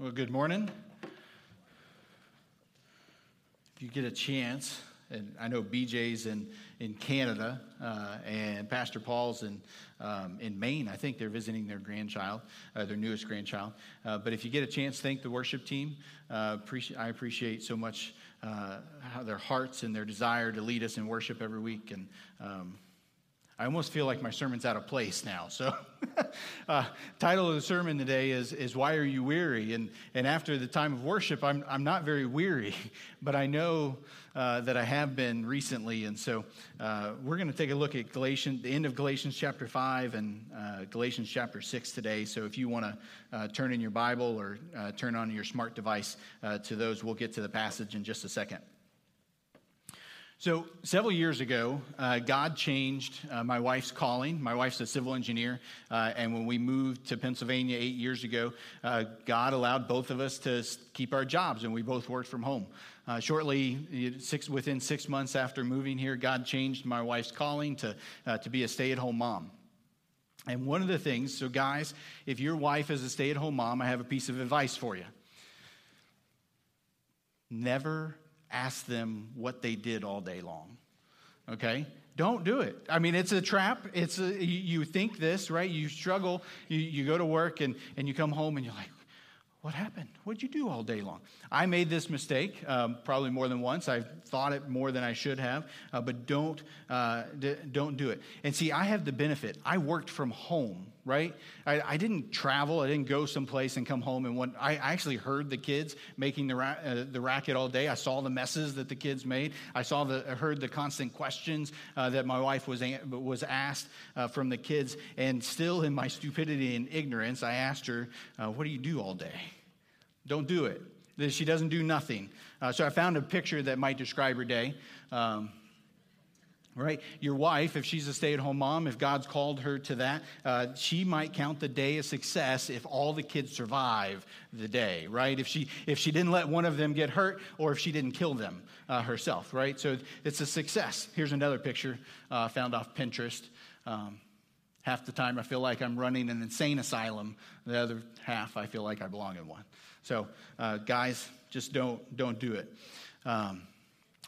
Well, good morning. If you get a chance, and I know BJ's in, in Canada, uh, and Pastor Paul's in, um, in Maine. I think they're visiting their grandchild, uh, their newest grandchild. Uh, but if you get a chance, thank the worship team. Uh, I appreciate so much uh, how their hearts and their desire to lead us in worship every week. And um, I almost feel like my sermon's out of place now. So, uh, title of the sermon today is, is Why Are You Weary? And, and after the time of worship, I'm, I'm not very weary, but I know uh, that I have been recently. And so, uh, we're going to take a look at Galatians, the end of Galatians chapter 5 and uh, Galatians chapter 6 today. So, if you want to uh, turn in your Bible or uh, turn on your smart device to those, we'll get to the passage in just a second. So, several years ago, uh, God changed uh, my wife's calling. My wife's a civil engineer, uh, and when we moved to Pennsylvania eight years ago, uh, God allowed both of us to keep our jobs, and we both worked from home. Uh, shortly, six, within six months after moving here, God changed my wife's calling to, uh, to be a stay at home mom. And one of the things, so guys, if your wife is a stay at home mom, I have a piece of advice for you. Never ask them what they did all day long. Okay? Don't do it. I mean, it's a trap. It's a, you, think this, right? You struggle. You, you go to work and, and you come home and you're like, what happened? What'd you do all day long? I made this mistake um, probably more than once. I thought it more than I should have, uh, but don't, uh, d- don't do it. And see, I have the benefit. I worked from home right? I, I, didn't travel. I didn't go someplace and come home. And when I actually heard the kids making the, ra- uh, the racket all day, I saw the messes that the kids made. I saw the, I heard the constant questions uh, that my wife was, a- was asked uh, from the kids. And still, in my stupidity and ignorance, I asked her, uh, What do you do all day? Don't do it. She doesn't do nothing. Uh, so I found a picture that might describe her day. Um, right? Your wife, if she's a stay at home mom, if God's called her to that, uh, she might count the day a success if all the kids survive the day, right? If she, if she didn't let one of them get hurt or if she didn't kill them uh, herself, right? So it's a success. Here's another picture uh, found off Pinterest. Um, half the time I feel like I'm running an insane asylum, the other half I feel like I belong in one. So, uh, guys, just don't, don't do it. Um,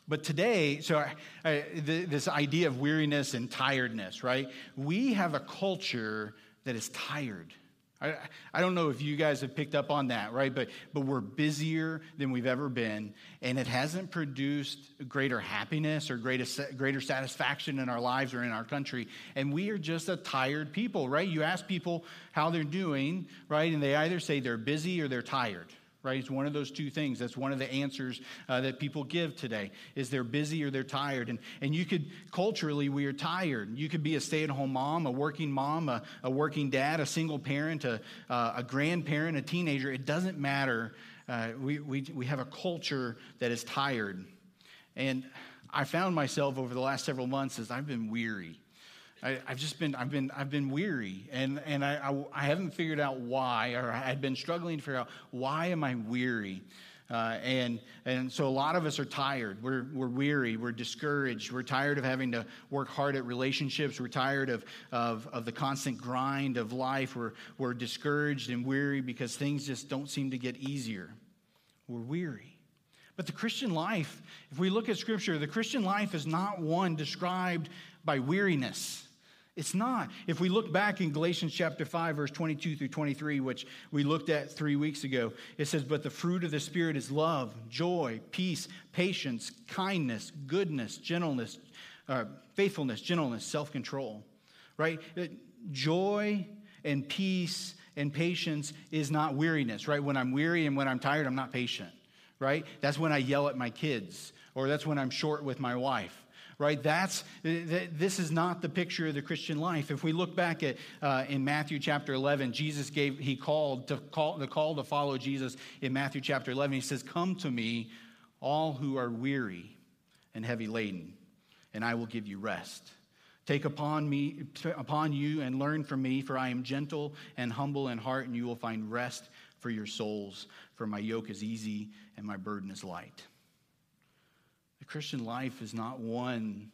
but today, so I, I, this idea of weariness and tiredness, right? We have a culture that is tired. I, I don't know if you guys have picked up on that, right? But, but we're busier than we've ever been, and it hasn't produced greater happiness or greater, greater satisfaction in our lives or in our country. And we are just a tired people, right? You ask people how they're doing, right? And they either say they're busy or they're tired right? It's one of those two things. That's one of the answers uh, that people give today is they're busy or they're tired. And, and you could, culturally, we are tired. You could be a stay-at-home mom, a working mom, a, a working dad, a single parent, a, uh, a grandparent, a teenager. It doesn't matter. Uh, we, we, we have a culture that is tired. And I found myself over the last several months as I've been weary. I, have just been, I've been, I've been weary, and, and I, I, I, haven't figured out why, or I've been struggling to figure out why am I weary. Uh, and, and so a lot of us are tired. We're, we're weary. We're discouraged. We're tired of having to work hard at relationships. We're tired of, of, of the constant grind of life. We're, we're discouraged and weary because things just don't seem to get easier. We're weary. But the Christian life, if we look at Scripture, the Christian life is not one described by weariness. It's not. If we look back in Galatians chapter 5, verse 22 through 23, which we looked at three weeks ago, it says, But the fruit of the Spirit is love, joy, peace, patience, kindness, goodness, gentleness, uh, faithfulness, gentleness, self control. Right? Uh, joy and peace and patience is not weariness, right? When I'm weary and when I'm tired, I'm not patient, right? That's when I yell at my kids, or that's when I'm short with my wife right? That's, this is not the picture of the Christian life. If we look back at uh, in Matthew chapter 11, Jesus gave, he called to call, the call to follow Jesus in Matthew chapter 11. He says, Come to me, all who are weary and heavy laden, and I will give you rest. Take upon me upon you and learn from me, for I am gentle and humble in heart, and you will find rest for your souls. For my yoke is easy and my burden is light. Christian life is not one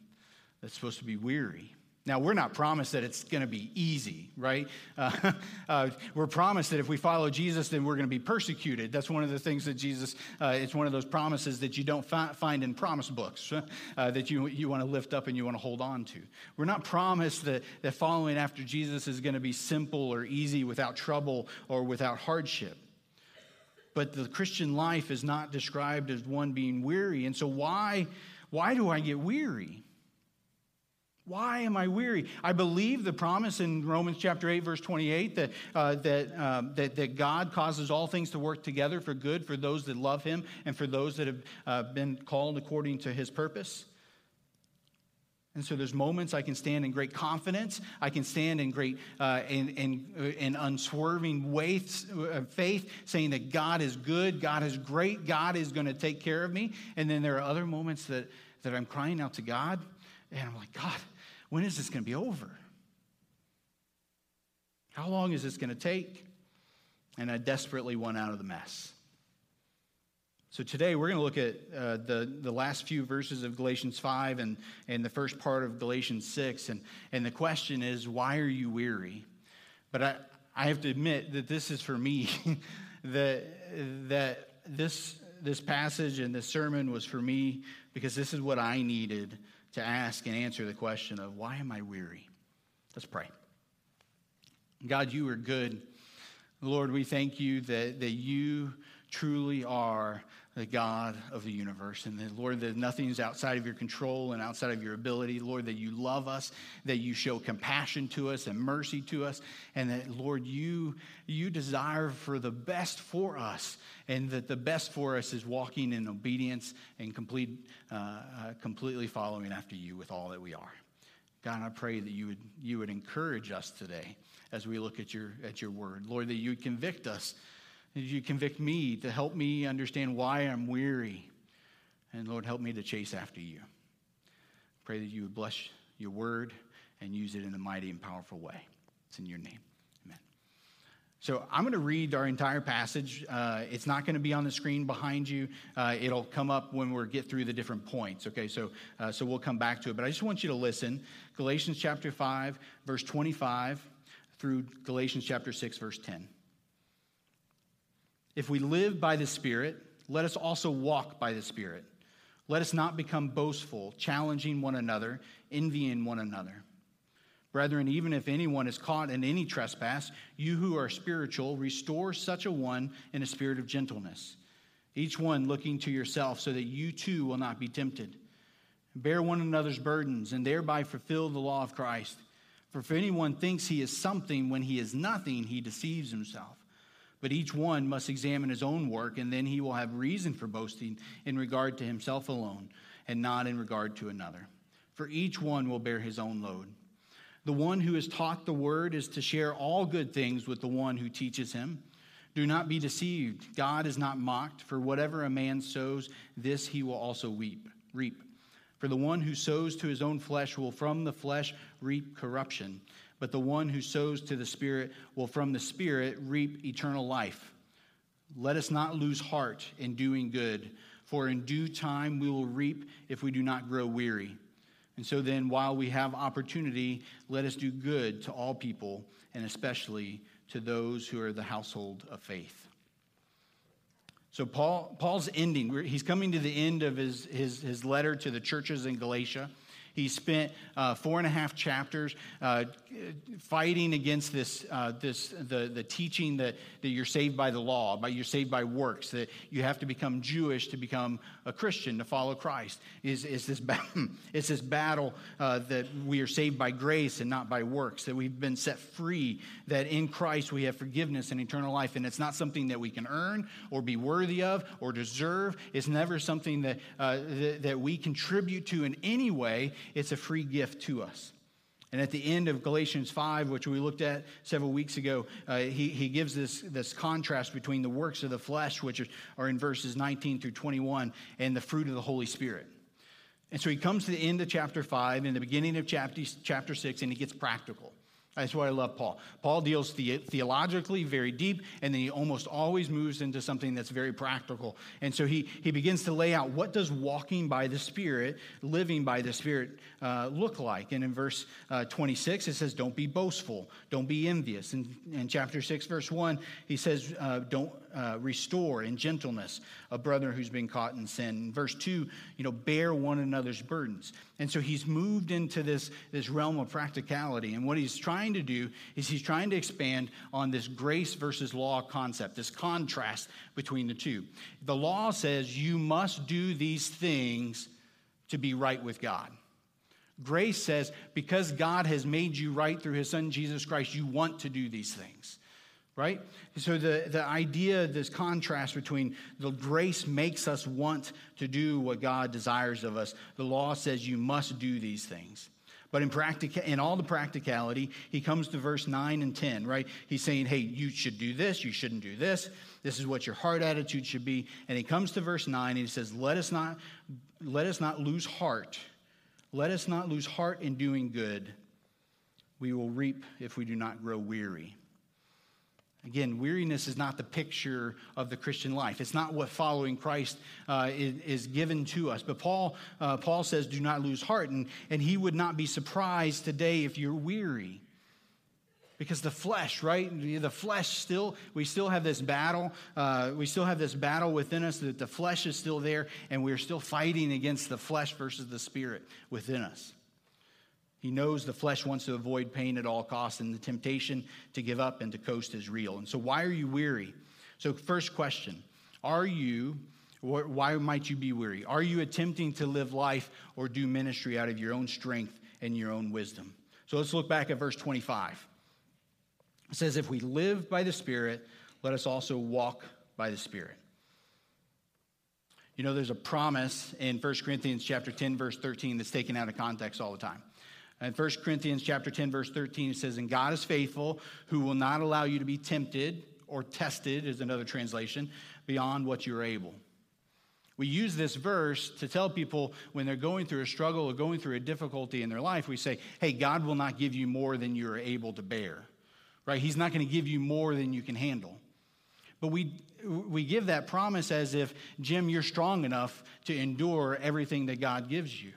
that's supposed to be weary. Now, we're not promised that it's going to be easy, right? Uh, uh, we're promised that if we follow Jesus, then we're going to be persecuted. That's one of the things that Jesus, uh, it's one of those promises that you don't fi- find in promise books uh, that you, you want to lift up and you want to hold on to. We're not promised that, that following after Jesus is going to be simple or easy without trouble or without hardship. But the Christian life is not described as one being weary. And so, why, why do I get weary? Why am I weary? I believe the promise in Romans chapter 8, verse 28, that, uh, that, um, that, that, God causes all things to work together for good for those that love him and for those that have uh, been called according to his purpose. And so there's moments I can stand in great confidence. I can stand in great, uh, in, in, uh, in unswerving uh, faith, saying that God is good, God is great, God is going to take care of me. And then there are other moments that, that I'm crying out to God, and I'm like, God, when is this going to be over? How long is this going to take? And I desperately want out of the mess. So today we're going to look at uh, the, the last few verses of Galatians 5 and, and the first part of Galatians 6. And, and the question is, why are you weary? But I, I have to admit that this is for me, that, that this, this passage and this sermon was for me because this is what I needed to ask and answer the question of why am I weary? Let's pray. God, you are good. Lord, we thank you that, that you truly are the God of the universe. And that, Lord, that nothing is outside of your control and outside of your ability. Lord, that you love us, that you show compassion to us and mercy to us, and that, Lord, you, you desire for the best for us, and that the best for us is walking in obedience and complete, uh, uh, completely following after you with all that we are. God, I pray that you would, you would encourage us today as we look at your, at your word. Lord, that you would convict us you convict me to help me understand why I'm weary. And Lord, help me to chase after you. Pray that you would bless your word and use it in a mighty and powerful way. It's in your name. Amen. So I'm going to read our entire passage. Uh, it's not going to be on the screen behind you. Uh, it'll come up when we get through the different points. Okay, so uh, so we'll come back to it. But I just want you to listen. Galatians chapter five, verse 25, through Galatians chapter six, verse 10. If we live by the Spirit, let us also walk by the Spirit. Let us not become boastful, challenging one another, envying one another. Brethren, even if anyone is caught in any trespass, you who are spiritual, restore such a one in a spirit of gentleness, each one looking to yourself, so that you too will not be tempted. Bear one another's burdens, and thereby fulfill the law of Christ. For if anyone thinks he is something when he is nothing, he deceives himself. But each one must examine his own work, and then he will have reason for boasting in regard to himself alone, and not in regard to another. For each one will bear his own load. The one who is taught the word is to share all good things with the one who teaches him. Do not be deceived. God is not mocked, for whatever a man sows, this he will also weep, reap. For the one who sows to his own flesh will from the flesh reap corruption but the one who sows to the Spirit will from the Spirit reap eternal life. Let us not lose heart in doing good, for in due time we will reap if we do not grow weary. And so then, while we have opportunity, let us do good to all people, and especially to those who are the household of faith. So Paul, Paul's ending, he's coming to the end of his, his, his letter to the churches in Galatia. He spent uh, four and a half chapters uh, fighting against this, uh, this the, the teaching that, that you're saved by the law, by you're saved by works, that you have to become Jewish to become a Christian, to follow Christ. Is, is this, it's this battle uh, that we are saved by grace and not by works, that we've been set free, that in Christ we have forgiveness and eternal life. And it's not something that we can earn or be worthy of or deserve. It's never something that, uh, that, that we contribute to in any way it's a free gift to us. And at the end of Galatians 5, which we looked at several weeks ago, uh, he, he gives this, this contrast between the works of the flesh, which are in verses 19 through 21, and the fruit of the Holy Spirit. And so he comes to the end of chapter 5 and the beginning of chapter, chapter 6, and he gets practical. That's why I love Paul. Paul deals the- theologically very deep, and then he almost always moves into something that's very practical. And so he, he begins to lay out what does walking by the Spirit, living by the Spirit, uh, look like. And in verse uh, 26, it says, Don't be boastful, don't be envious. In, in chapter 6, verse 1, he says, uh, Don't uh, restore in gentleness a brother who's been caught in sin. In verse 2, you know, bear one another's burdens. And so he's moved into this, this realm of practicality. And what he's trying to do is he's trying to expand on this grace versus law concept, this contrast between the two. The law says you must do these things to be right with God. Grace says because God has made you right through his son Jesus Christ, you want to do these things right? So the, the idea, this contrast between the grace makes us want to do what God desires of us. The law says you must do these things. But in, practica- in all the practicality, he comes to verse 9 and 10, right? He's saying, hey, you should do this, you shouldn't do this. This is what your heart attitude should be. And he comes to verse 9 and he says, let us not, let us not lose heart. Let us not lose heart in doing good. We will reap if we do not grow weary. Again, weariness is not the picture of the Christian life. It's not what following Christ uh, is, is, given to us. But Paul, uh, Paul says, do not lose heart. And, and he would not be surprised today if you're weary. Because the flesh, right? The flesh still, we still have this battle. Uh, we still have this battle within us that the flesh is still there, and we're still fighting against the flesh versus the spirit within us. He knows the flesh wants to avoid pain at all costs, and the temptation to give up and to coast is real. And so, why are you weary? So, first question Are you, why might you be weary? Are you attempting to live life or do ministry out of your own strength and your own wisdom? So, let's look back at verse 25. It says, If we live by the Spirit, let us also walk by the Spirit. You know, there's a promise in 1 Corinthians chapter 10, verse 13 that's taken out of context all the time. In 1 Corinthians chapter 10, verse 13, it says, And God is faithful, who will not allow you to be tempted, or tested is another translation, beyond what you're able. We use this verse to tell people when they're going through a struggle or going through a difficulty in their life, we say, hey, God will not give you more than you're able to bear, right? He's not going to give you more than you can handle. But we, we give that promise as if, Jim, you're strong enough to endure everything that God gives you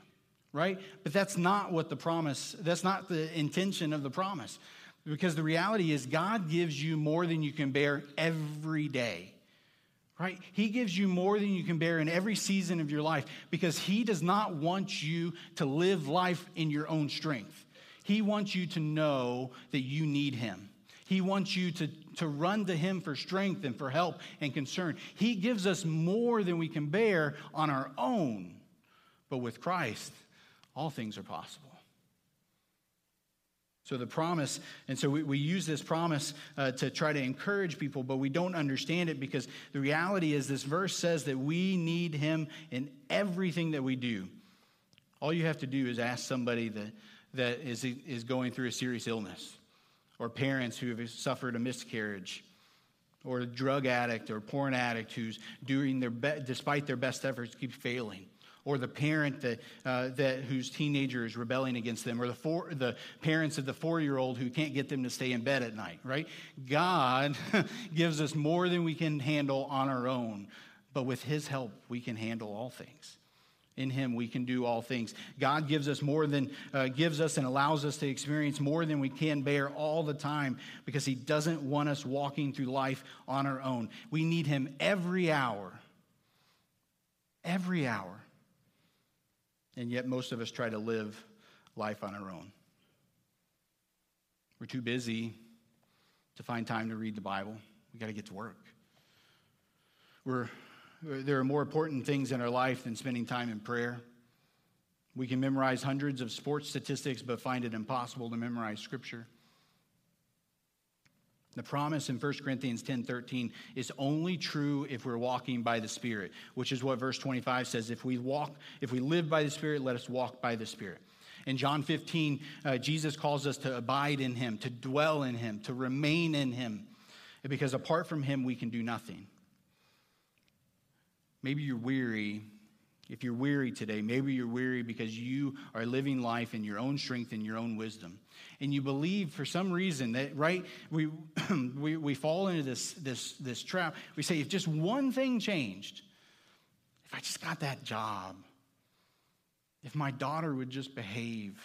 right? But that's not what the promise, that's not the intention of the promise. Because the reality is, God gives you more than you can bear every day, right? He gives you more than you can bear in every season of your life because He does not want you to live life in your own strength. He wants you to know that you need Him. He wants you to, to run to Him for strength and for help and concern. He gives us more than we can bear on our own. But with Christ, all things are possible. So the promise, and so we, we use this promise uh, to try to encourage people, but we don't understand it because the reality is this verse says that we need him in everything that we do. All you have to do is ask somebody that, that is, is going through a serious illness, or parents who have suffered a miscarriage, or a drug addict or porn addict who's doing their be- despite their best efforts keep failing or the parent that, uh, that whose teenager is rebelling against them, or the, four, the parents of the four year old who can't get them to stay in bed at night, right? God gives us more than we can handle on our own, but with His help, we can handle all things. In Him, we can do all things. God gives us more than, uh, gives us and allows us to experience more than we can bear all the time because He doesn't want us walking through life on our own. We need Him every hour. Every hour. And yet, most of us try to live life on our own. We're too busy to find time to read the Bible. We got to get to work. We're, there are more important things in our life than spending time in prayer. We can memorize hundreds of sports statistics, but find it impossible to memorize Scripture. The promise in 1 Corinthians 10 13 is only true if we're walking by the Spirit, which is what verse 25 says. If we walk, if we live by the Spirit, let us walk by the Spirit. In John 15, uh, Jesus calls us to abide in him, to dwell in him, to remain in him, because apart from him, we can do nothing. Maybe you're weary If you're weary today, maybe you're weary because you are living life in your own strength and your own wisdom. And you believe for some reason that, right, we, we, we fall into this, this, this trap. We say, if just one thing changed, if I just got that job, if my daughter would just behave,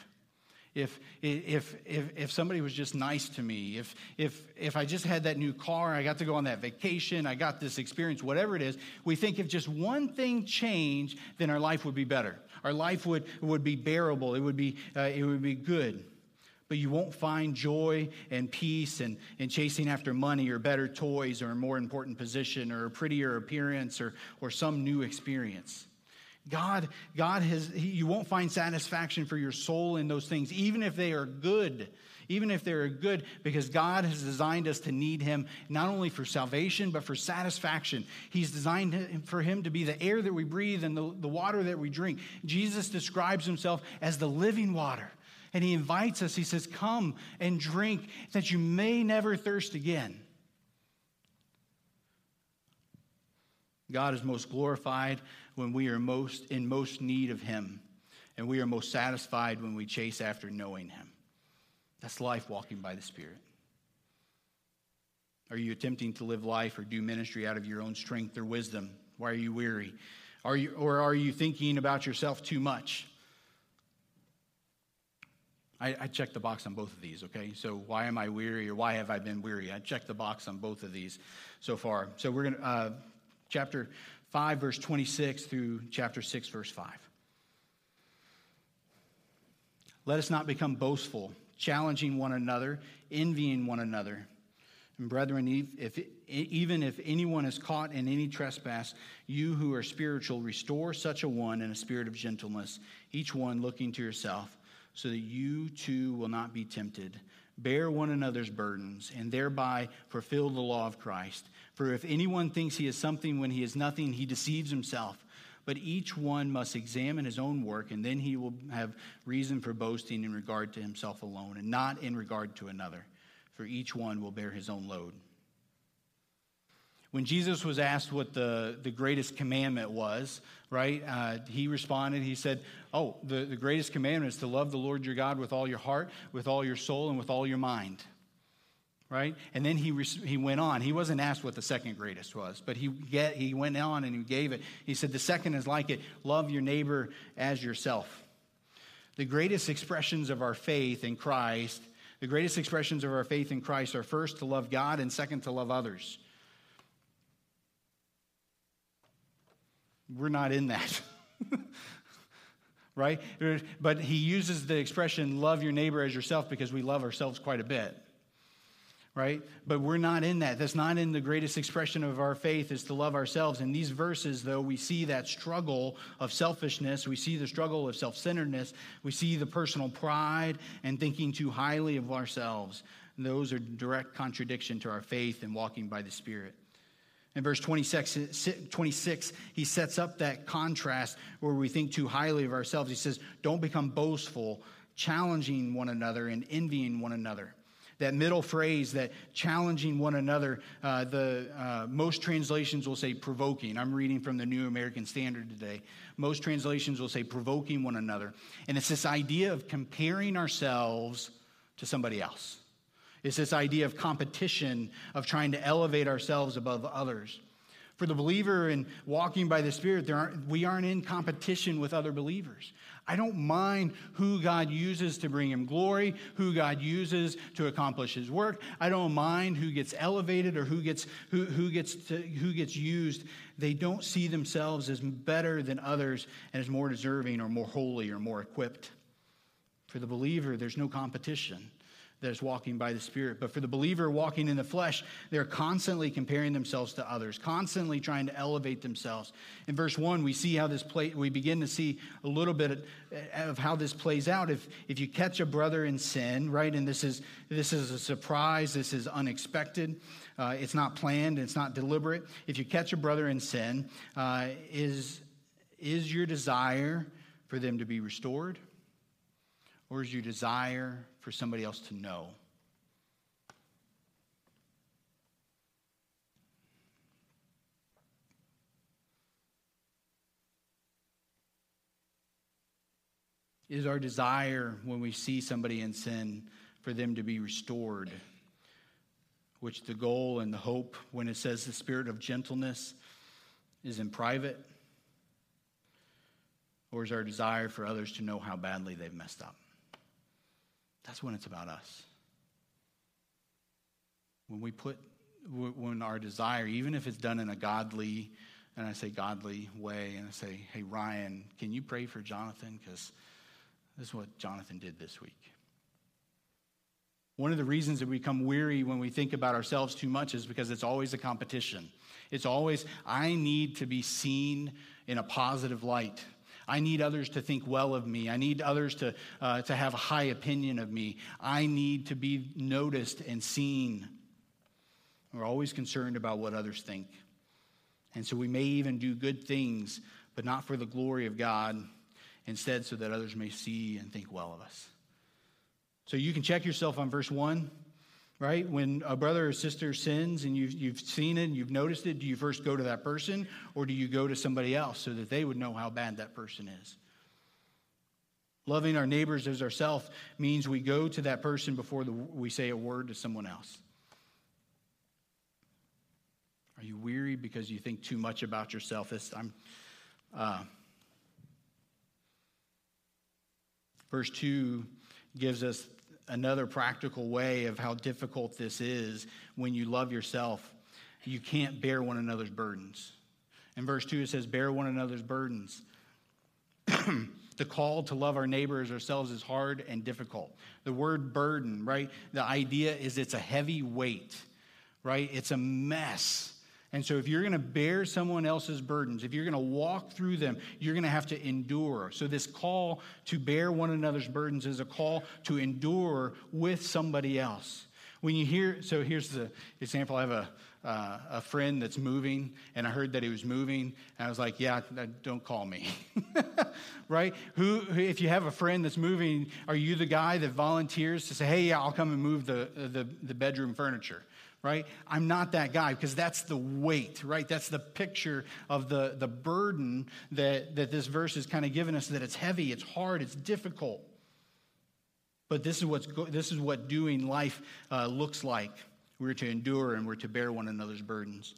if, if, if, if somebody was just nice to me, if, if, if I just had that new car, I got to go on that vacation, I got this experience, whatever it is, we think if just one thing changed, then our life would be better. Our life would, would be bearable, it would be, uh, it would be good. But you won't find joy and peace and, and chasing after money or better toys or a more important position or a prettier appearance or, or some new experience. God, God has, you won't find satisfaction for your soul in those things, even if they are good. Even if they're good, because God has designed us to need Him not only for salvation, but for satisfaction. He's designed for Him to be the air that we breathe and the, the water that we drink. Jesus describes Himself as the living water. And He invites us, He says, Come and drink that you may never thirst again. God is most glorified when we are most in most need of him and we are most satisfied when we chase after knowing him that's life walking by the spirit are you attempting to live life or do ministry out of your own strength or wisdom why are you weary are you or are you thinking about yourself too much I, I checked the box on both of these, okay? So, why am I weary or why have I been weary? I checked the box on both of these so far. So, we're going to, uh, chapter 5, verse 26 through chapter 6, verse 5. Let us not become boastful, challenging one another, envying one another. And brethren, if, even if anyone is caught in any trespass, you who are spiritual, restore such a one in a spirit of gentleness, each one looking to yourself, so that you too will not be tempted. Bear one another's burdens, and thereby fulfill the law of Christ. For if anyone thinks he is something when he is nothing, he deceives himself. But each one must examine his own work, and then he will have reason for boasting in regard to himself alone, and not in regard to another. For each one will bear his own load. When Jesus was asked what the, the greatest commandment was, right, uh, he responded, he said, Oh, the, the greatest commandment is to love the Lord your God with all your heart, with all your soul, and with all your mind right? And then he, he went on. He wasn't asked what the second greatest was, but he, get, he went on and he gave it. He said, The second is like it love your neighbor as yourself. The greatest expressions of our faith in Christ, the greatest expressions of our faith in Christ are first to love God and second to love others. We're not in that. right? But he uses the expression love your neighbor as yourself because we love ourselves quite a bit right? But we're not in that. That's not in the greatest expression of our faith is to love ourselves. In these verses, though, we see that struggle of selfishness. We see the struggle of self centeredness. We see the personal pride and thinking too highly of ourselves. And those are direct contradiction to our faith and walking by the Spirit. In verse 26, 26, he sets up that contrast where we think too highly of ourselves. He says, Don't become boastful, challenging one another and envying one another. That middle phrase, that challenging one another, uh, the uh, most translations will say provoking. I'm reading from the New American Standard today. Most translations will say provoking one another. And it's this idea of comparing ourselves to somebody else. It's this idea of competition, of trying to elevate ourselves above others. For the believer in walking by the Spirit, aren't, we aren't in competition with other believers. I don't mind who God uses to bring him glory, who God uses to accomplish his work. I don't mind who gets elevated or who gets, who, who gets, to, who gets used. They don't see themselves as better than others and as more deserving or more holy or more equipped. For the believer, there's no competition that is walking by the Spirit. But for the believer walking in the flesh, they're constantly comparing themselves to others, constantly trying to elevate themselves. In verse 1, we see how this play, we begin to see a little bit of how this plays out. If, if you catch a brother in sin, right, and this is, this is a surprise, this is unexpected, uh, it's not planned, it's not deliberate. If you catch a brother in sin, uh, is, is your desire for them to be restored? Or is your desire for somebody else to know. Is our desire when we see somebody in sin for them to be restored? Which the goal and the hope, when it says the spirit of gentleness, is in private? Or is our desire for others to know how badly they've messed up? That's when it's about us. When we put, when our desire, even if it's done in a godly, and I say godly way, and I say, hey, Ryan, can you pray for Jonathan? Because this is what Jonathan did this week. One of the reasons that we become weary when we think about ourselves too much is because it's always a competition. It's always, I need to be seen in a positive light. I need others to think well of me. I need others to, uh, to have a high opinion of me. I need to be noticed and seen. We're always concerned about what others think. And so we may even do good things, but not for the glory of God, instead, so that others may see and think well of us. So you can check yourself on verse 1, right? When a brother or sister sins and you've, you've seen it and you've noticed it, do you first go to that person or do you go to somebody else so that they would know how bad that person is? Loving our neighbors as ourselves means we go to that person before the, we say a word to someone else. Are you weary because you think too much about yourself? This, I'm, uh, verse 2 gives us another practical way of how difficult this is when you love yourself. You can't bear one another's burdens. In verse 2, it says, Bear one another's burdens. the call to love our neighbors ourselves is hard and difficult. The word burden, right? The idea is it's a heavy weight, right? It's a mess. And so, if you're going to bear someone else's burdens, if you're going to walk through them, you're going to have to endure. So, this call to bear one another's burdens is a call to endure with somebody else. When you hear, so here's the example I have a, uh, a friend that's moving, and I heard that he was moving, and I was like, yeah, don't call me. right? Who, if you have a friend that's moving, are you the guy that volunteers to say, hey, yeah, I'll come and move the, the, the bedroom furniture? Right? I'm not that guy because that's the weight, right? That's the picture of the, the burden that, that this verse is kind of giving us that it's heavy, it's hard, it's difficult. But this is, what's go- this is what doing life uh, looks like. We're to endure and we're to bear one another's burdens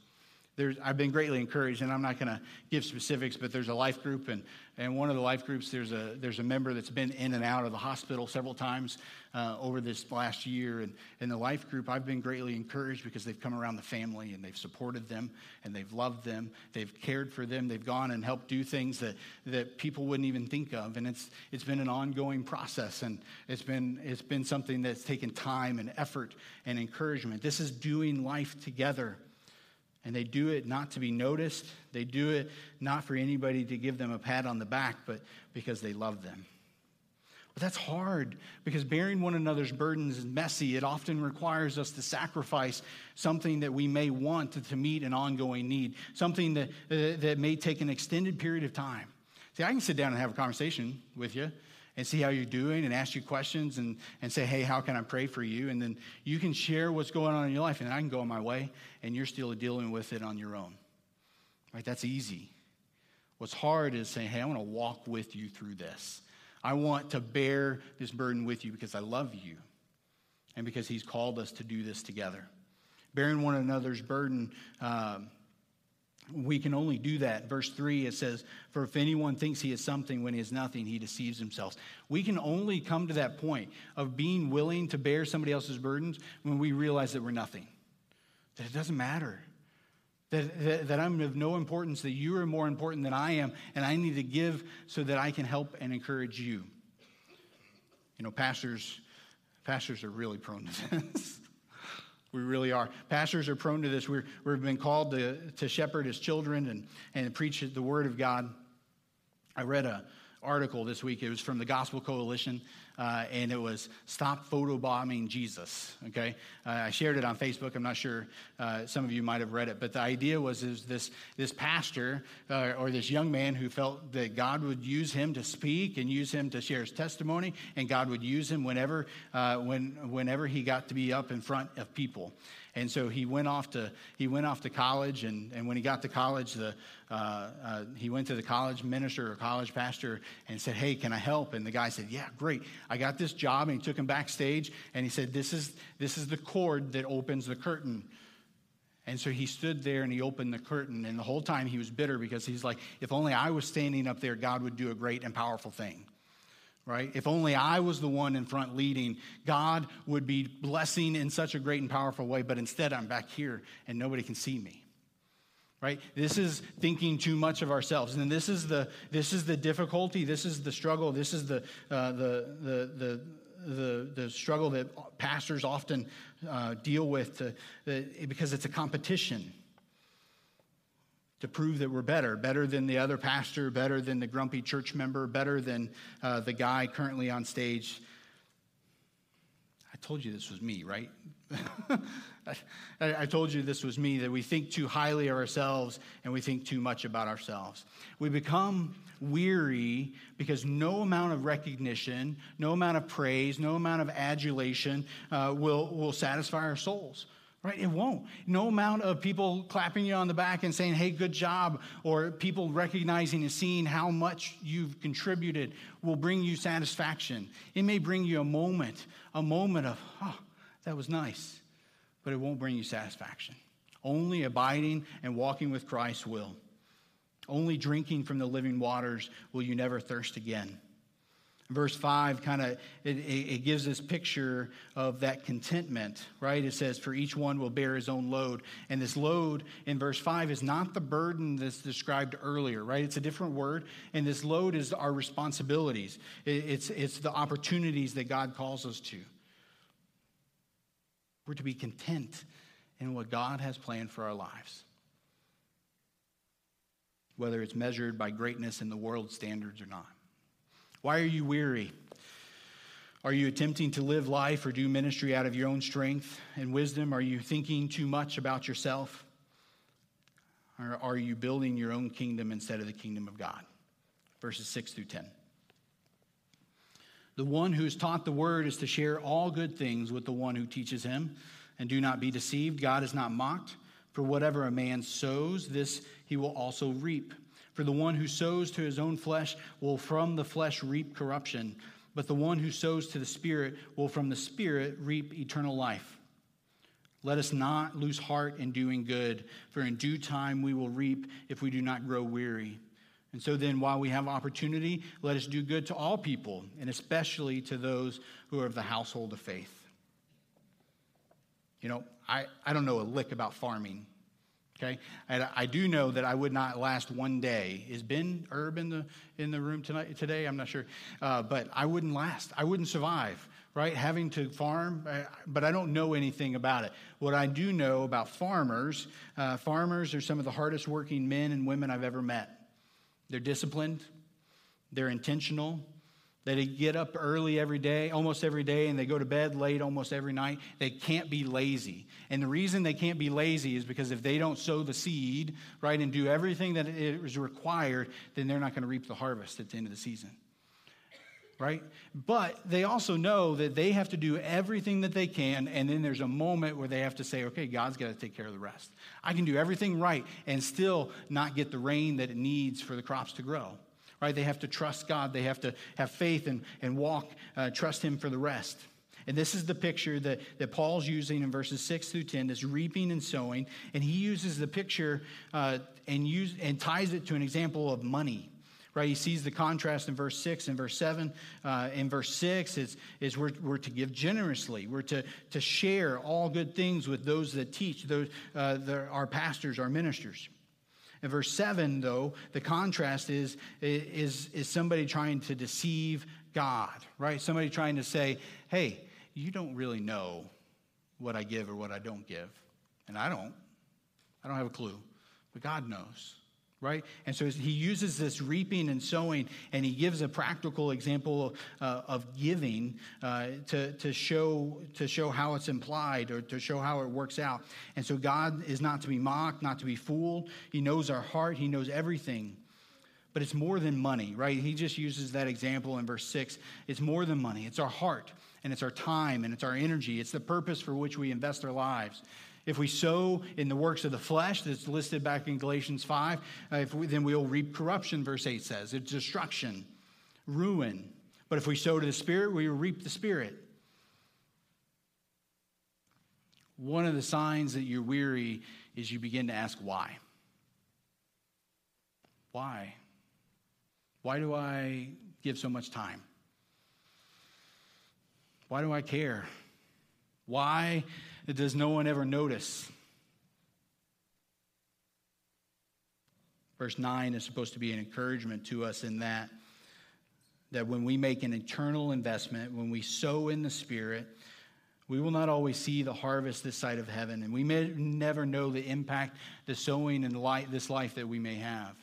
there's, I've been greatly encouraged, and I'm not going to give specifics, but there's a life group, and, and one of the life groups, there's a, there's a member that's been in and out of the hospital several times uh, over this last year. And in the life group, I've been greatly encouraged because they've come around the family and they've supported them and they've loved them. They've cared for them. They've gone and helped do things that, that people wouldn't even think of. And it's, it's been an ongoing process, and it's been, it's been something that's taken time and effort and encouragement. This is doing life together. And they do it not to be noticed. They do it not for anybody to give them a pat on the back, but because they love them. But that's hard because bearing one another's burdens is messy. It often requires us to sacrifice something that we may want to, to meet an ongoing need, something that, uh, that may take an extended period of time. See, I can sit down and have a conversation with you and see how you're doing and ask you questions and, and say, hey, how can I pray for you? And then you can share what's going on in your life, and I can go on my way, and you're still dealing with it on your own. Right? That's easy. What's hard is saying, hey, I want to walk with you through this. I want to bear this burden with you because I love you and because He's called us to do this together. Bearing one another's burden. Um, we can only do that. Verse 3, it says, For if anyone thinks he is something when he is nothing, he deceives himself. We can only come to that point of being willing to bear somebody else's burdens when we realize that we're nothing, that it doesn't matter, that, that, that I'm of no importance, that you are more important than I am, and I need to give so that I can help and encourage you. You know, pastors, pastors are really prone to this. We really are. Pastors are prone to this. we have been called to, to shepherd as children and, and preach the word of God. I read an article this week. It was from the Gospel Coalition. Uh, and it was Stop Photobombing Jesus. Okay? Uh, I shared it on Facebook. I'm not sure uh, some of you might have read it, but the idea was is this, this pastor uh, or this young man who felt that God would use him to speak and use him to share his testimony, and God would use him whenever, uh, when, whenever he got to be up in front of people. And so he went off to he went off to college, and, and when he got to college, the uh, uh, he went to the college minister or college pastor and said, "Hey, can I help?" And the guy said, "Yeah, great. I got this job." And he took him backstage, and he said, "This is this is the cord that opens the curtain." And so he stood there and he opened the curtain, and the whole time he was bitter because he's like, "If only I was standing up there, God would do a great and powerful thing." right? If only I was the one in front leading, God would be blessing in such a great and powerful way, but instead I'm back here and nobody can see me. Right? This is thinking too much of ourselves. And this is the this is the difficulty, this is the struggle, this is the uh, the, the the the, the struggle that pastors often uh, deal with to, because it's a competition to prove that we're better, better than the other pastor, better than the grumpy church member, better than uh, the guy currently on stage. I told you this was me, right? I, I told you this was me, that we think too highly of ourselves and we think too much about ourselves. We become weary because no amount of recognition, no amount of praise, no amount of adulation uh, will, will satisfy our souls. Right? It won't. No amount of people clapping you on the back and saying, hey, good job, or people recognizing and seeing how much you've contributed will bring you satisfaction. It may bring you a moment, a moment of, oh, that was nice, but it won't bring you satisfaction. Only abiding and walking with Christ will. Only drinking from the living waters will you never thirst again. Verse 5 kind of it, it, gives this picture of that contentment, right? It says, For each one will bear his own load. And this load in verse 5 is not the burden that's described earlier, right? It's a different word. And this load is our responsibilities, it, it's, it's the opportunities that God calls us to. We're to be content in what God has planned for our lives, whether it's measured by greatness in the world standards or not. Why are you weary? Are you attempting to live life or do ministry out of your own strength and wisdom? Are you thinking too much about yourself? Or are you building your own kingdom instead of the kingdom of God? Verses 6 through 10. The one who is taught the word is to share all good things with the one who teaches him. And do not be deceived, God is not mocked. For whatever a man sows, this he will also reap. For the one who sows to his own flesh will from the flesh reap corruption, but the one who sows to the Spirit will from the Spirit reap eternal life. Let us not lose heart in doing good, for in due time we will reap if we do not grow weary. And so then, while we have opportunity, let us do good to all people, and especially to those who are of the household of faith. You know, I, I don't know a lick about farming. Okay, and I do know that I would not last one day. Is Ben Herb in the in the room tonight today? I'm not sure, uh, but I wouldn't last. I wouldn't survive. Right, having to farm, uh, but I don't know anything about it. What I do know about farmers, uh, farmers are some of the hardest working men and women I've ever met. They're disciplined, they're intentional, they get up early every day, almost every day, and they go to bed late almost every night. They can't be lazy. And the reason they can't be lazy is because if they don't sow the seed, right, and do everything that is required, then they're not going to reap the harvest at the end of the season. Right? But they also know that they have to do everything that they can, and then there's a moment where they have to say, okay, God's got to take care of the rest. I can do everything right and still not get the rain that it needs for the crops to grow right? They have to trust God. They have to have faith and, and walk, uh, trust Him for the rest. And this is the picture that, that Paul's using in verses 6 through 10, this reaping and sowing. And he uses the picture uh, and, use, and ties it to an example of money. Right, he sees the contrast in verse 6 and verse 7. Uh, in verse 6 is, is we're, we're to give generously. We're to, to share all good things with those that teach, those, uh, the, our pastors, our ministers. In verse 7, though, the contrast is, is, is somebody trying to deceive God, right? Somebody trying to say, hey, you don't really know what I give or what I don't give. And I don't. I don't have a clue. But God knows. Right? And so he uses this reaping and sowing, and he gives a practical example uh, of giving uh, to, to, show, to show how it's implied or to show how it works out. And so God is not to be mocked, not to be fooled. He knows our heart, he knows everything. But it's more than money, right? He just uses that example in verse 6. It's more than money, it's our heart, and it's our time, and it's our energy. It's the purpose for which we invest our lives. If we sow in the works of the flesh, that's listed back in Galatians 5, uh, we, then we'll reap corruption, verse 8 says. It's destruction, ruin. But if we sow to the Spirit, we reap the Spirit. One of the signs that you're weary is you begin to ask why. Why? Why do I give so much time? Why do I care? Why does no one ever notice? Verse 9 is supposed to be an encouragement to us in that that when we make an eternal investment, when we sow in the Spirit, we will not always see the harvest this side of heaven, and we may never know the impact the sowing in light, this life that we may have.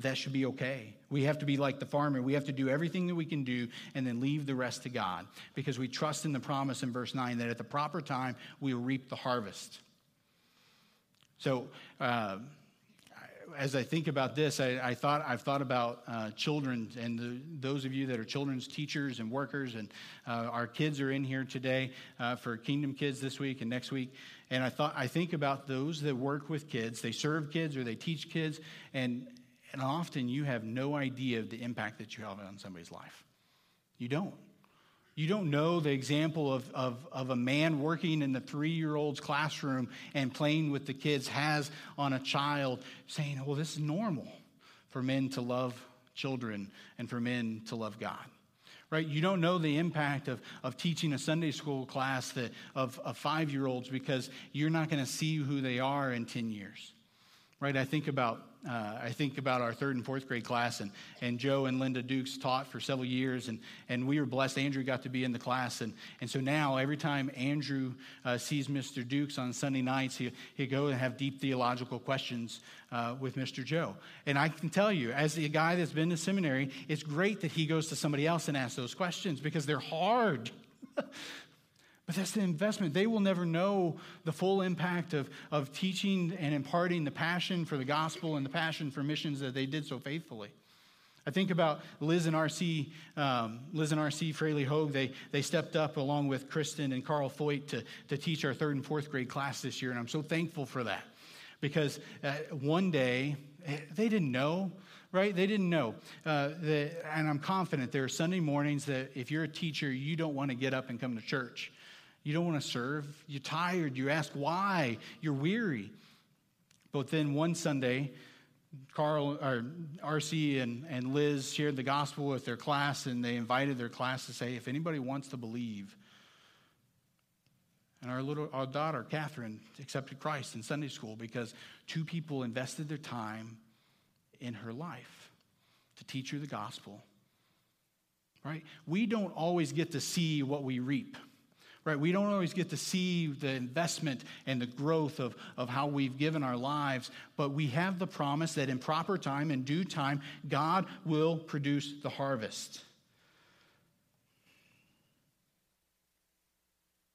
But that should be okay. We have to be like the farmer. We have to do everything that we can do and then leave the rest to God because we trust in the promise in verse 9 that at the proper time we will reap the harvest. So, uh, as I think about this, I, I thought I've thought about uh, children and the, those of you that are children's teachers and workers, and uh, our kids are in here today uh, for Kingdom Kids this week and next week. And I thought I think about those that work with kids, they serve kids or they teach kids, and and often you have no idea of the impact that you have on somebody's life. You don't. You don't know the example of, of, of a man working in the three year old's classroom and playing with the kids has on a child, saying, Well, this is normal for men to love children and for men to love God. Right? You don't know the impact of, of teaching a Sunday school class that, of, of five year olds because you're not going to see who they are in 10 years. Right? I think about uh, I think about our third and fourth grade class, and, and Joe and Linda Dukes taught for several years, and, and we were blessed. Andrew got to be in the class, and, and so now every time Andrew uh, sees Mr. Dukes on Sunday nights, he, he'll go and have deep theological questions uh, with Mr. Joe. And I can tell you, as a guy that's been to seminary, it's great that he goes to somebody else and asks those questions because they're hard. But that's the investment. They will never know the full impact of, of teaching and imparting the passion for the gospel and the passion for missions that they did so faithfully. I think about Liz and RC, um, Liz and RC Fraley Hogue. They, they stepped up along with Kristen and Carl Foyt to, to teach our third and fourth grade class this year, and I'm so thankful for that. Because uh, one day, eh, they didn't know, right? They didn't know. Uh, that, and I'm confident there are Sunday mornings that if you're a teacher, you don't want to get up and come to church you don't want to serve. You're tired. You ask why. You're weary. But then one Sunday, Carl or RC and, and Liz shared the gospel with their class, and they invited their class to say, if anybody wants to believe. And our little our daughter, Catherine, accepted Christ in Sunday school because two people invested their time in her life to teach her the gospel. Right? We don't always get to see what we reap right? We don't always get to see the investment and the growth of, of how we've given our lives, but we have the promise that in proper time, in due time, God will produce the harvest.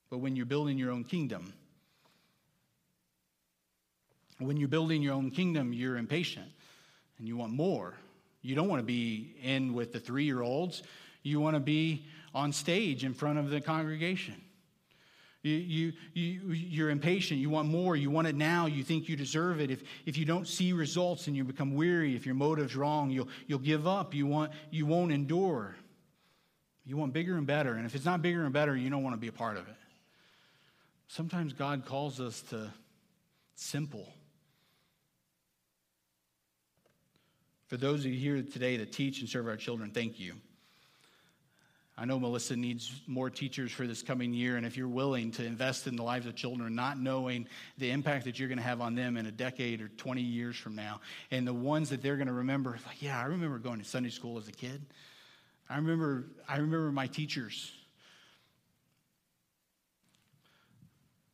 But when you're building your own kingdom, when you're building your own kingdom, you're impatient and you want more. You don't want to be in with the three year olds. You want to be on stage in front of the congregation. You, you, you, you're impatient. You want more. You want it now. You think you deserve it. If, if you don't see results and you become weary, if your motive's wrong, you'll, you'll give up. You, want, you won't endure. You want bigger and better. And if it's not bigger and better, you don't want to be a part of it. Sometimes God calls us to simple. For those of you here today that teach and serve our children, thank you. I know Melissa needs more teachers for this coming year, and if you're willing to invest in the lives of children, not knowing the impact that you're going to have on them in a decade or 20 years from now, and the ones that they're going to remember, like, yeah, I remember going to Sunday school as a kid. I remember, I remember my teachers.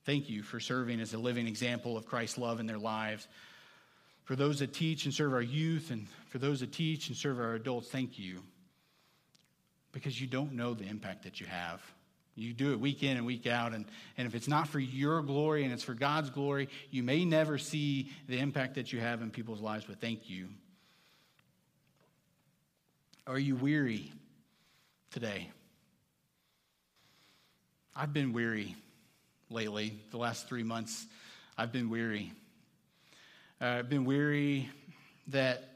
Thank you for serving as a living example of Christ's love in their lives. For those that teach and serve our youth, and for those that teach and serve our adults, thank you. Because you don't know the impact that you have. You do it week in and week out, and, and if it's not for your glory and it's for God's glory, you may never see the impact that you have in people's lives, but thank you. Are you weary today? I've been weary lately. The last three months, I've been weary. Uh, I've been weary that,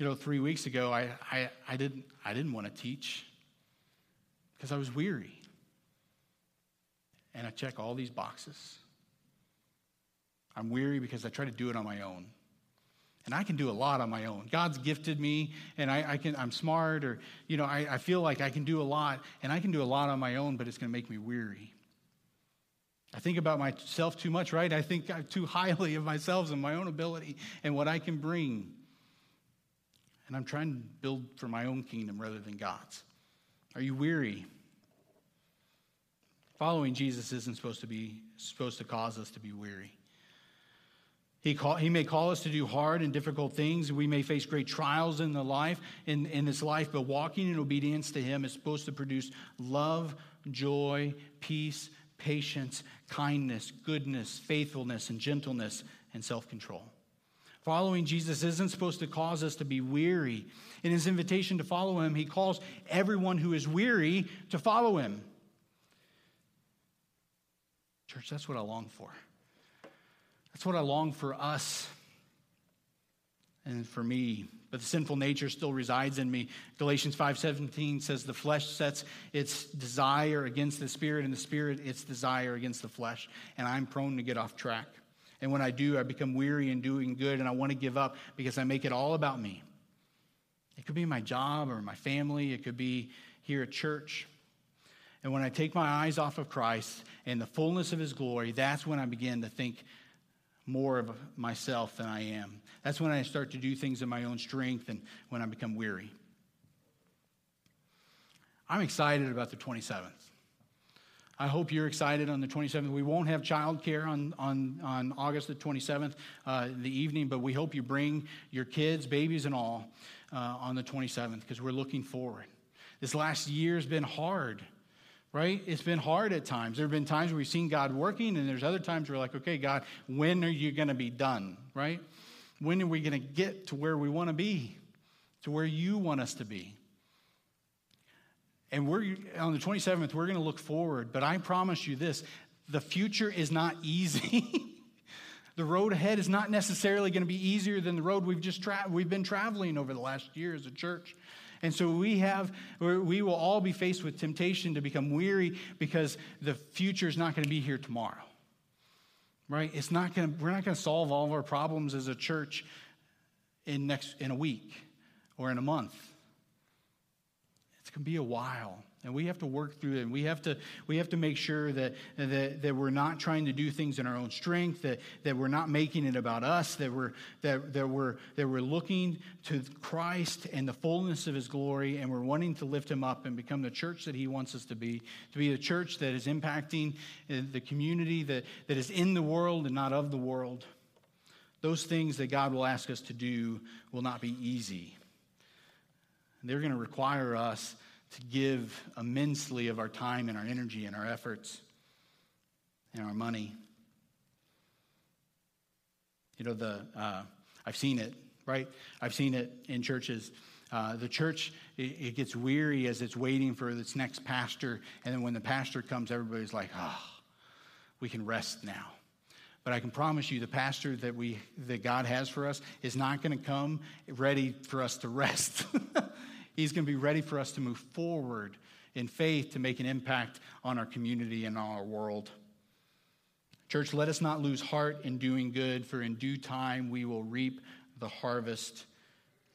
you know, three weeks ago, I, I, I, didn't, I didn't want to teach because I was weary. And I check all these boxes. I'm weary because I try to do it on my own. And I can do a lot on my own. God's gifted me, and I, I can, I'm smart, or, you know, I, I feel like I can do a lot, and I can do a lot on my own, but it's going to make me weary. I think about myself too much, right? I think too highly of myself and my own ability and what I can bring. And I'm trying to build for my own kingdom rather than God's. Are you weary? Following Jesus isn't supposed to be supposed to cause us to be weary. He, call, he may call us to do hard and difficult things. We may face great trials in the life in, in this life, but walking in obedience to Him is supposed to produce love, joy, peace, patience, kindness, goodness, faithfulness, and gentleness and self-control. Following Jesus isn't supposed to cause us to be weary. In his invitation to follow him, he calls everyone who is weary to follow him. Church, that's what I long for. That's what I long for us and for me. But the sinful nature still resides in me. Galatians 5:17 says the flesh sets its desire against the spirit and the spirit its desire against the flesh, and I'm prone to get off track. And when I do, I become weary in doing good and I want to give up because I make it all about me. It could be my job or my family, it could be here at church. And when I take my eyes off of Christ and the fullness of his glory, that's when I begin to think more of myself than I am. That's when I start to do things in my own strength and when I become weary. I'm excited about the 27th. I hope you're excited on the 27th. We won't have childcare on, on, on August the 27th, uh, the evening, but we hope you bring your kids, babies, and all uh, on the 27th because we're looking forward. This last year has been hard right? It's been hard at times. There have been times where we've seen God working, and there's other times where we're like, okay, God, when are you going to be done, right? When are we going to get to where we want to be, to where you want us to be? And we're on the 27th, we're going to look forward, but I promise you this the future is not easy. the road ahead is not necessarily going to be easier than the road we've just tra- we've been traveling over the last year as a church. And so we have, we will all be faced with temptation to become weary because the future is not going to be here tomorrow. Right? It's not going to, we're not going to solve all of our problems as a church in next, in a week or in a month. Going to be a while. And we have to work through it. And we have to, we have to make sure that, that, that we're not trying to do things in our own strength, that, that we're not making it about us, that we're, that, that, we're, that we're looking to Christ and the fullness of his glory, and we're wanting to lift him up and become the church that he wants us to be, to be a church that is impacting uh, the community, that, that is in the world and not of the world. Those things that God will ask us to do will not be easy. They're going to require us to give immensely of our time and our energy and our efforts and our money. You know, the, uh, I've seen it, right? I've seen it in churches. Uh, the church, it, it, gets weary as it's waiting for its next pastor. And then when the pastor comes, everybody's like, oh, we can rest now. But I can promise you the pastor that, we, that God has for us is not going to come ready for us to rest. He's going to be ready for us to move forward in faith to make an impact on our community and on our world. Church, let us not lose heart in doing good, for in due time we will reap the harvest.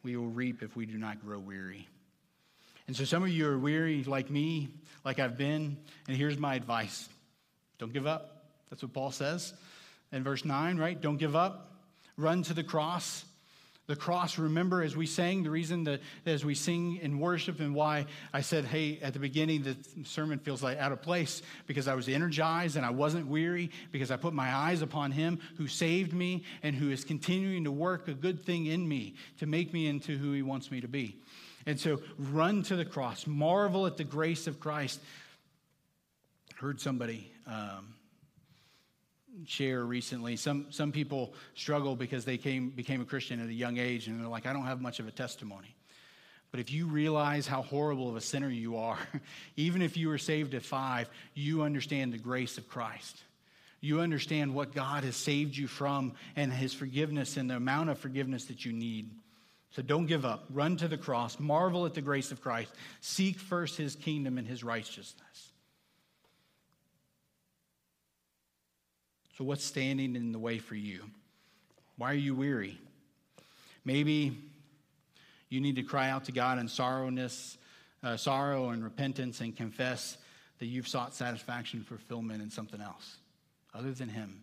We will reap if we do not grow weary. And so some of you are weary like me, like I've been, and here's my advice don't give up. That's what Paul says in verse 9, right? Don't give up. Run to the cross. The cross, remember, as we sang, the reason that as we sing in worship and why I said, hey, at the beginning, the sermon feels like out of place because I was energized and I wasn't weary because I put my eyes upon Him who saved me and who is continuing to work a good thing in me to make me into who He wants me to be. And so run to the cross, marvel at the grace of Christ. Heard somebody. Um, share recently. Some, some people struggle because they came, became a Christian at a young age and they're like, I don't have much of a testimony. But if you realize how horrible of a sinner you are, even if you were saved at five, you understand the grace of Christ. You understand what God has saved you from and his forgiveness and the amount of forgiveness that you need. So don't give up. Run to the cross. Marvel at the grace of Christ. Seek first his kingdom and his righteousness. So, what's standing in the way for you? Why are you weary? Maybe you need to cry out to God in sorrowness, uh, sorrow and repentance and confess that you've sought satisfaction, fulfillment in something else other than Him.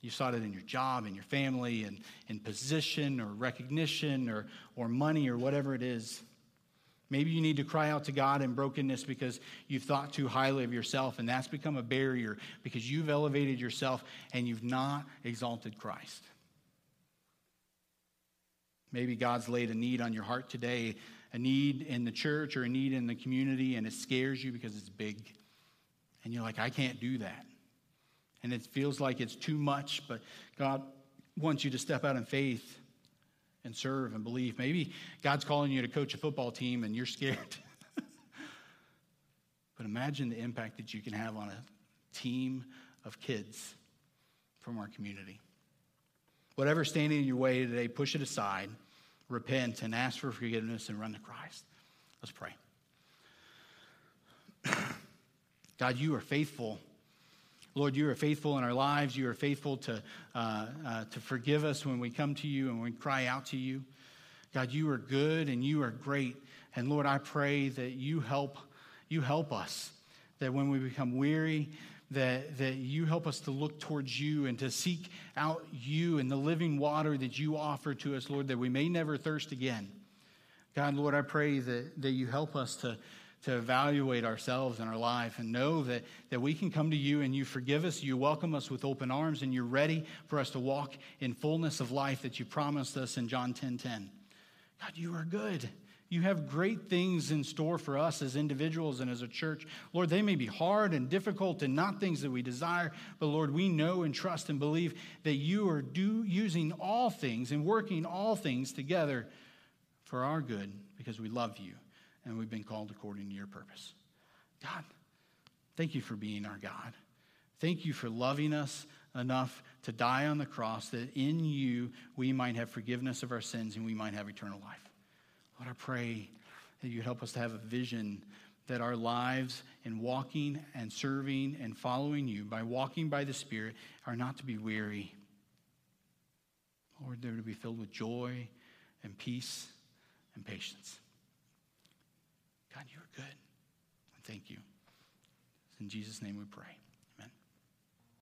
You sought it in your job, in your family, and in position or recognition or, or money or whatever it is. Maybe you need to cry out to God in brokenness because you've thought too highly of yourself, and that's become a barrier because you've elevated yourself and you've not exalted Christ. Maybe God's laid a need on your heart today, a need in the church or a need in the community, and it scares you because it's big. And you're like, I can't do that. And it feels like it's too much, but God wants you to step out in faith and serve and believe. Maybe God's calling you to coach a football team and you're scared. but imagine the impact that you can have on a team of kids from our community. Whatever's standing in your way today, push it aside, repent, and ask for forgiveness and run to Christ. Let's pray. God, you are faithful Lord, you are faithful in our lives. You are faithful to, uh, uh, to forgive us when we come to you and we cry out to you. God, you are good and you are great. And Lord, I pray that you help, you help us, that when we become weary, that, that you help us to look towards you and to seek out you and the living water that you offer to us, Lord, that we may never thirst again. God, Lord, I pray that, that you help us to, to evaluate ourselves and our life and know that, that we can come to you and you forgive us, you welcome us with open arms, and you're ready for us to walk in fullness of life that you promised us in John 10 10. God, you are good. You have great things in store for us as individuals and as a church. Lord, they may be hard and difficult and not things that we desire, but Lord, we know and trust and believe that you are do, using all things and working all things together for our good because we love you and we've been called according to your purpose. God, thank you for being our God. Thank you for loving us enough to die on the cross that in you we might have forgiveness of our sins and we might have eternal life. Lord, I pray that you help us to have a vision that our lives in walking and serving and following you by walking by the Spirit are not to be weary. Lord, they're to be filled with joy and peace and patience. God, you are good. And thank you. In Jesus' name we pray.